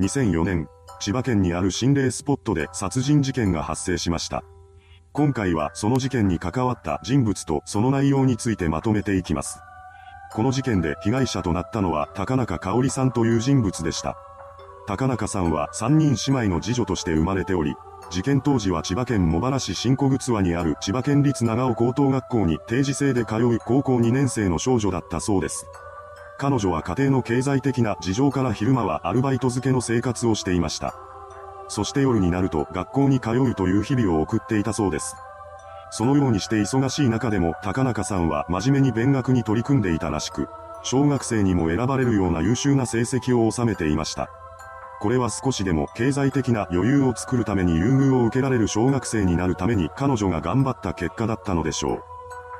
2004年、千葉県にある心霊スポットで殺人事件が発生しました。今回はその事件に関わった人物とその内容についてまとめていきます。この事件で被害者となったのは高中香織さんという人物でした。高中さんは3人姉妹の次女として生まれており、事件当時は千葉県茂原市新小靴輪にある千葉県立長尾高等学校に定時制で通う高校2年生の少女だったそうです。彼女は家庭の経済的な事情から昼間はアルバイト付けの生活をしていました。そして夜になると学校に通うという日々を送っていたそうです。そのようにして忙しい中でも高中さんは真面目に勉学に取り組んでいたらしく、小学生にも選ばれるような優秀な成績を収めていました。これは少しでも経済的な余裕を作るために優遇を受けられる小学生になるために彼女が頑張った結果だったのでしょう。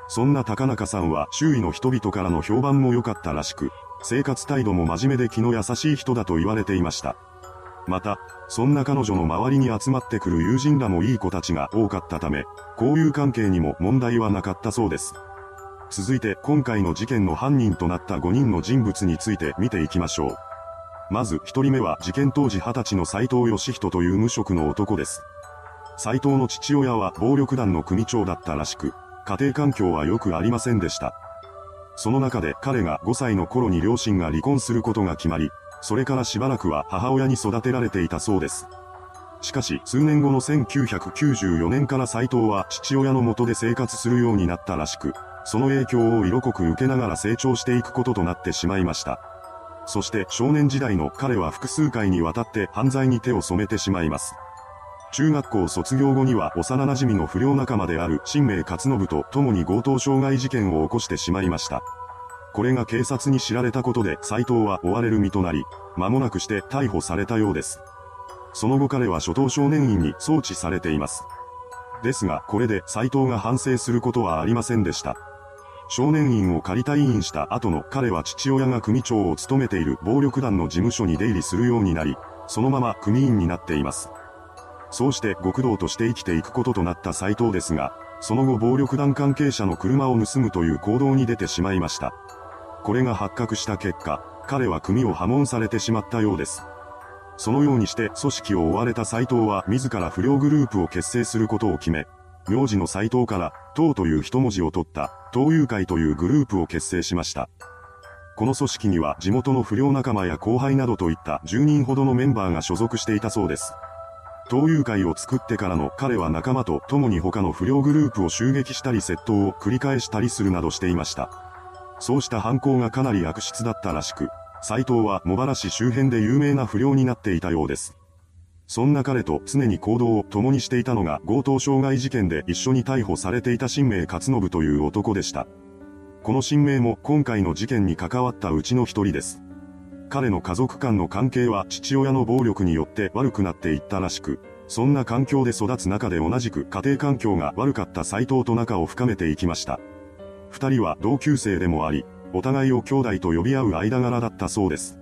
そんな高中さんは周囲の人々からの評判も良かったらしく、生活態度も真面目で気の優しい人だと言われていました。また、そんな彼女の周りに集まってくる友人らもいい子たちが多かったため、交友関係にも問題はなかったそうです。続いて今回の事件の犯人となった5人の人物について見ていきましょう。まず1人目は事件当時20歳の斎藤義人という無職の男です。斎藤の父親は暴力団の組長だったらしく、家庭環境は良くありませんでした。その中で彼が5歳の頃に両親が離婚することが決まり、それからしばらくは母親に育てられていたそうです。しかし、数年後の1994年から斎藤は父親の元で生活するようになったらしく、その影響を色濃く受けながら成長していくこととなってしまいました。そして少年時代の彼は複数回にわたって犯罪に手を染めてしまいます。中学校卒業後には幼馴染の不良仲間である新明勝信と共に強盗傷害事件を起こしてしまいました。これが警察に知られたことで斎藤は追われる身となり、間もなくして逮捕されたようです。その後彼は初等少年院に送致されています。ですが、これで斎藤が反省することはありませんでした。少年院を仮退院した後の彼は父親が組長を務めている暴力団の事務所に出入りするようになり、そのまま組員になっています。そうして極道として生きていくこととなった斎藤ですが、その後暴力団関係者の車を盗むという行動に出てしまいました。これが発覚した結果、彼は組を破門されてしまったようです。そのようにして組織を追われた斎藤は自ら不良グループを結成することを決め、名字の斎藤から、党という一文字を取った、党友会というグループを結成しました。この組織には地元の不良仲間や後輩などといった10人ほどのメンバーが所属していたそうです。党友会を作ってからの彼は仲間と共に他の不良グループを襲撃したり窃盗を繰り返したりするなどしていました。そうした犯行がかなり悪質だったらしく、斎藤は茂原市周辺で有名な不良になっていたようです。そんな彼と常に行動を共にしていたのが強盗傷害事件で一緒に逮捕されていた新明勝信という男でした。この新明も今回の事件に関わったうちの一人です。彼の家族間の関係は父親の暴力によって悪くなっていったらしく、そんな環境で育つ中で同じく家庭環境が悪かった斎藤と仲を深めていきました。二人は同級生でもあり、お互いを兄弟と呼び合う間柄だったそうです。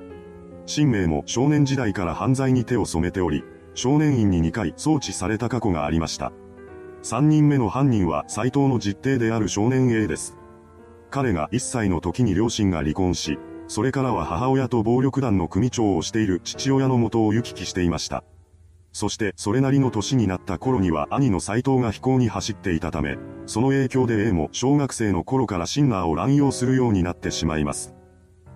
新明も少年時代から犯罪に手を染めており、少年院に2回送致された過去がありました。3人目の犯人は斎藤の実弟である少年 A です。彼が1歳の時に両親が離婚し、それからは母親と暴力団の組長をしている父親の元を行き来していました。そしてそれなりの年になった頃には兄の斎藤が飛行に走っていたため、その影響で A も小学生の頃からシンナーを乱用するようになってしまいます。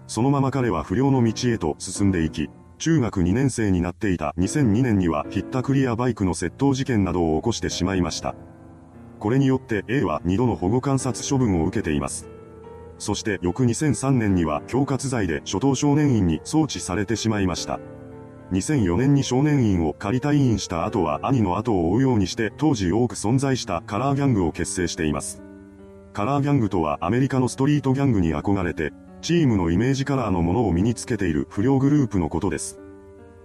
そのまま彼は不良の道へと進んでいき、中学2年生になっていた2002年にはヒッタクリアバイクの窃盗事件などを起こしてしまいました。これによって A は2度の保護観察処分を受けています。そして翌2003年には恐喝罪で初等少年院に送致されてしまいました。2004年に少年院を仮退院した後は兄の後を追うようにして当時多く存在したカラーギャングを結成しています。カラーギャングとはアメリカのストリートギャングに憧れて、チームのイメージカラーのものを身につけている不良グループのことです。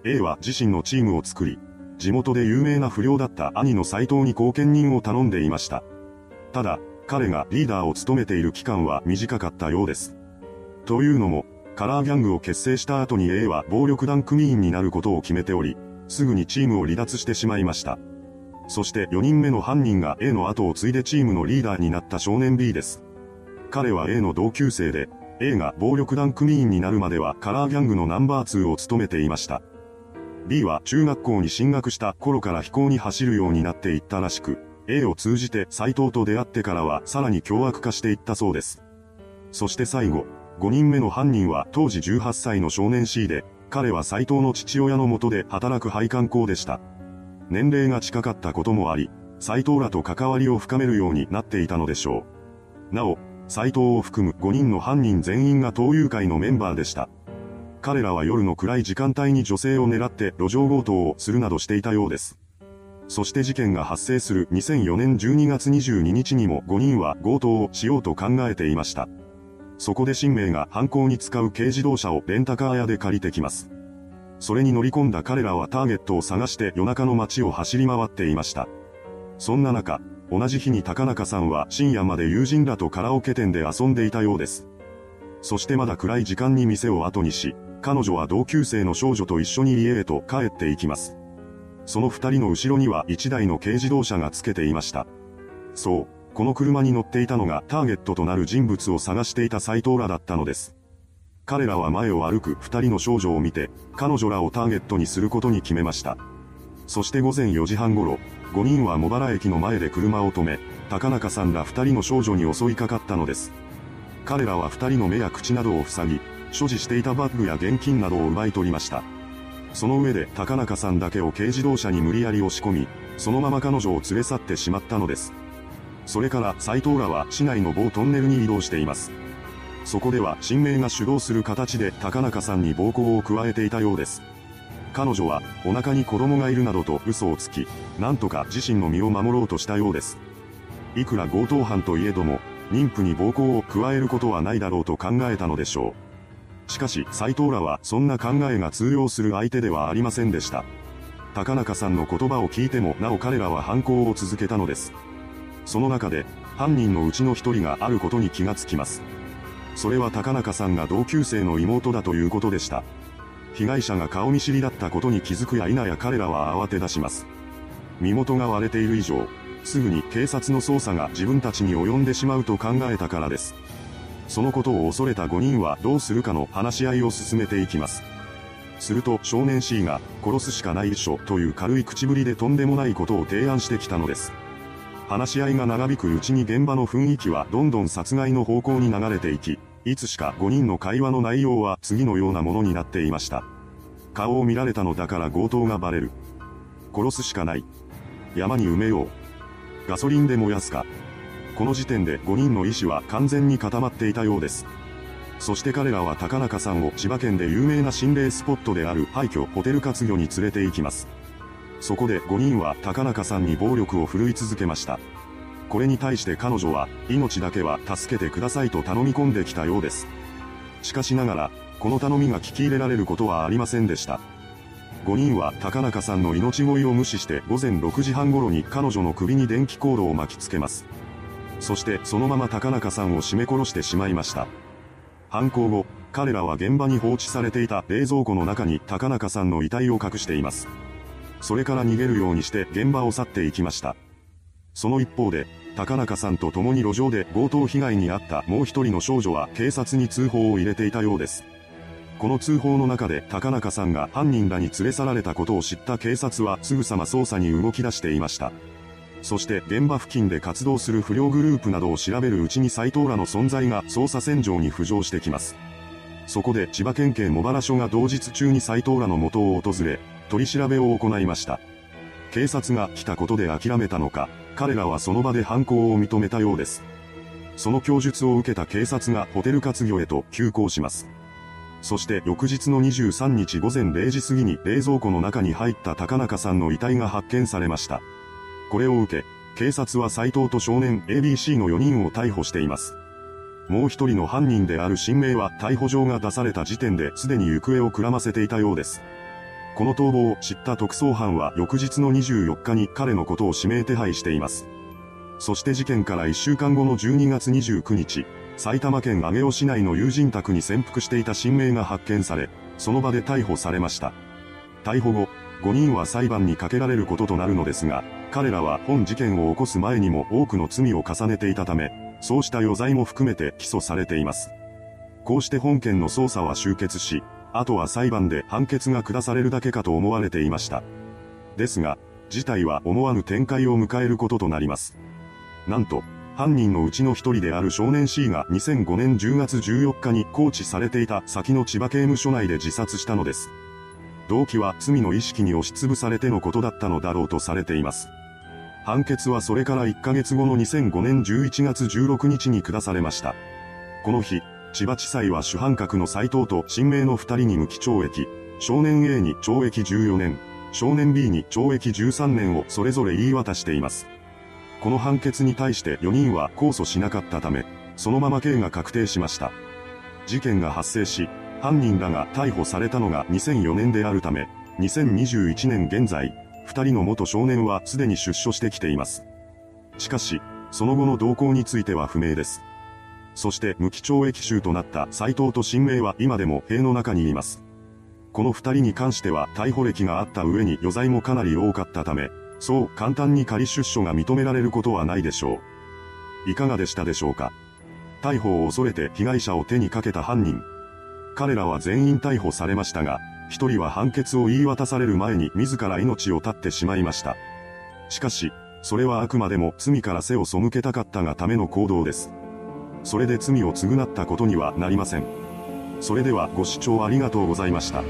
A は自身のチームを作り、地元で有名な不良だった兄の斎藤に後見人を頼んでいました。ただ、彼がリーダーを務めている期間は短かったようです。というのも、カラーギャングを結成した後に A は暴力団組員になることを決めており、すぐにチームを離脱してしまいました。そして4人目の犯人が A の後を継いでチームのリーダーになった少年 B です。彼は A の同級生で、A が暴力団組員になるまではカラーギャングのナンバー2を務めていました。B は中学校に進学した頃から飛行に走るようになっていったらしく、A を通じて斎藤と出会ってからはさらに凶悪化していったそうです。そして最後、5人目の犯人は当時18歳の少年 C で、彼は斎藤の父親のもとで働く配管工でした。年齢が近かったこともあり、斎藤らと関わりを深めるようになっていたのでしょう。なお、斎藤を含む5人の犯人全員が東友会のメンバーでした。彼らは夜の暗い時間帯に女性を狙って路上強盗をするなどしていたようです。そして事件が発生する2004年12月22日にも5人は強盗をしようと考えていました。そこで新名が犯行に使う軽自動車をレンタカー屋で借りてきます。それに乗り込んだ彼らはターゲットを探して夜中の街を走り回っていました。そんな中、同じ日に高中さんは深夜まで友人らとカラオケ店で遊んでいたようです。そしてまだ暗い時間に店を後にし、彼女は同級生の少女と一緒に家へと帰っていきます。その二人の後ろには一台の軽自動車がつけていました。そう、この車に乗っていたのがターゲットとなる人物を探していた斎藤らだったのです。彼らは前を歩く二人の少女を見て、彼女らをターゲットにすることに決めました。そして午前4時半頃、5人は茂原駅の前で車を止め、高中さんら二人の少女に襲いかかったのです。彼らは二人の目や口などを塞ぎ、所持していたバッグや現金などを奪い取りました。その上で高中さんだけを軽自動車に無理やり押し込み、そのまま彼女を連れ去ってしまったのです。それから斎藤らは市内の某トンネルに移動しています。そこでは新名が主導する形で高中さんに暴行を加えていたようです。彼女はお腹に子供がいるなどと嘘をつき、なんとか自身の身を守ろうとしたようです。いくら強盗犯といえども、妊婦に暴行を加えることはないだろうと考えたのでしょう。しかし斎藤らはそんな考えが通用する相手ではありませんでした。高中さんの言葉を聞いてもなお彼らは犯行を続けたのです。その中で、犯人のうちの一人があることに気がつきます。それは高中さんが同級生の妹だということでした。被害者が顔見知りだったことに気づくや否や彼らは慌て出します。身元が割れている以上、すぐに警察の捜査が自分たちに及んでしまうと考えたからです。そのことを恐れた5人はどうするかの話し合いを進めていきます。すると少年 C が殺すしかないでしょという軽い口ぶりでとんでもないことを提案してきたのです。話し合いが長引くうちに現場の雰囲気はどんどん殺害の方向に流れていき、いつしか5人の会話の内容は次のようなものになっていました。顔を見られたのだから強盗がバレる。殺すしかない。山に埋めよう。ガソリンで燃やすか。この時点で5人の意思は完全に固まっていたようです。そして彼らは高中さんを千葉県で有名な心霊スポットである廃墟ホテル活魚に連れて行きます。そこで5人は高中さんに暴力を振るい続けました。これに対して彼女は命だけは助けてくださいと頼み込んできたようです。しかしながら、この頼みが聞き入れられることはありませんでした。5人は高中さんの命乞いを無視して午前6時半頃に彼女の首に電気コードを巻きつけます。そしてそのまま高中さんを絞め殺してしまいました。犯行後、彼らは現場に放置されていた冷蔵庫の中に高中さんの遺体を隠しています。それから逃げるようにして現場を去っていきました。その一方で、高中さんと共に路上で強盗被害に遭ったもう一人の少女は警察に通報を入れていたようです。この通報の中で高中さんが犯人らに連れ去られたことを知った警察はすぐさま捜査に動き出していました。そして現場付近で活動する不良グループなどを調べるうちに斎藤らの存在が捜査線上に浮上してきます。そこで千葉県警茂原署が同日中に斎藤らの元を訪れ、取り調べを行いました。警察が来たことで諦めたのか、彼らはその場で犯行を認めたようです。その供述を受けた警察がホテル活魚へと急行します。そして翌日の23日午前0時過ぎに冷蔵庫の中に入った高中さんの遺体が発見されました。これを受け、警察は斎藤と少年 ABC の4人を逮捕しています。もう一人の犯人である新名は逮捕状が出された時点ですでに行方をくらませていたようです。この逃亡を知った特捜班は翌日の24日に彼のことを指名手配しています。そして事件から1週間後の12月29日、埼玉県上尾市内の友人宅に潜伏していた新名が発見され、その場で逮捕されました。逮捕後、5人は裁判にかけられることとなるのですが、彼らは本事件を起こす前にも多くの罪を重ねていたため、そうした余罪も含めて起訴されています。こうして本件の捜査は終結し、あとは裁判で判決が下されるだけかと思われていました。ですが、事態は思わぬ展開を迎えることとなります。なんと、犯人のうちの一人である少年 C が2005年10月14日に拘置されていた先の千葉刑務所内で自殺したのです。動機は罪の意識に押しつぶされてのことだったのだろうとされています。判決はそれから1ヶ月後の2005年11月16日に下されました。この日、千葉地裁は主犯格の斎藤と新名の2人に無期懲役、少年 A に懲役14年、少年 B に懲役13年をそれぞれ言い渡しています。この判決に対して4人は控訴しなかったため、そのまま刑が確定しました。事件が発生し、犯人らが逮捕されたのが2004年であるため、2021年現在、2人の元少年はすでに出所してきています。しかし、その後の動向については不明です。そして無期懲役囚となった斎藤と新名は今でも塀の中にいます。この二人に関しては逮捕歴があった上に余罪もかなり多かったため、そう簡単に仮出所が認められることはないでしょう。いかがでしたでしょうか逮捕を恐れて被害者を手にかけた犯人。彼らは全員逮捕されましたが、一人は判決を言い渡される前に自ら命を絶ってしまいました。しかし、それはあくまでも罪から背を背けたかったがための行動です。それで罪を償ったことにはなりません。それではご視聴ありがとうございました。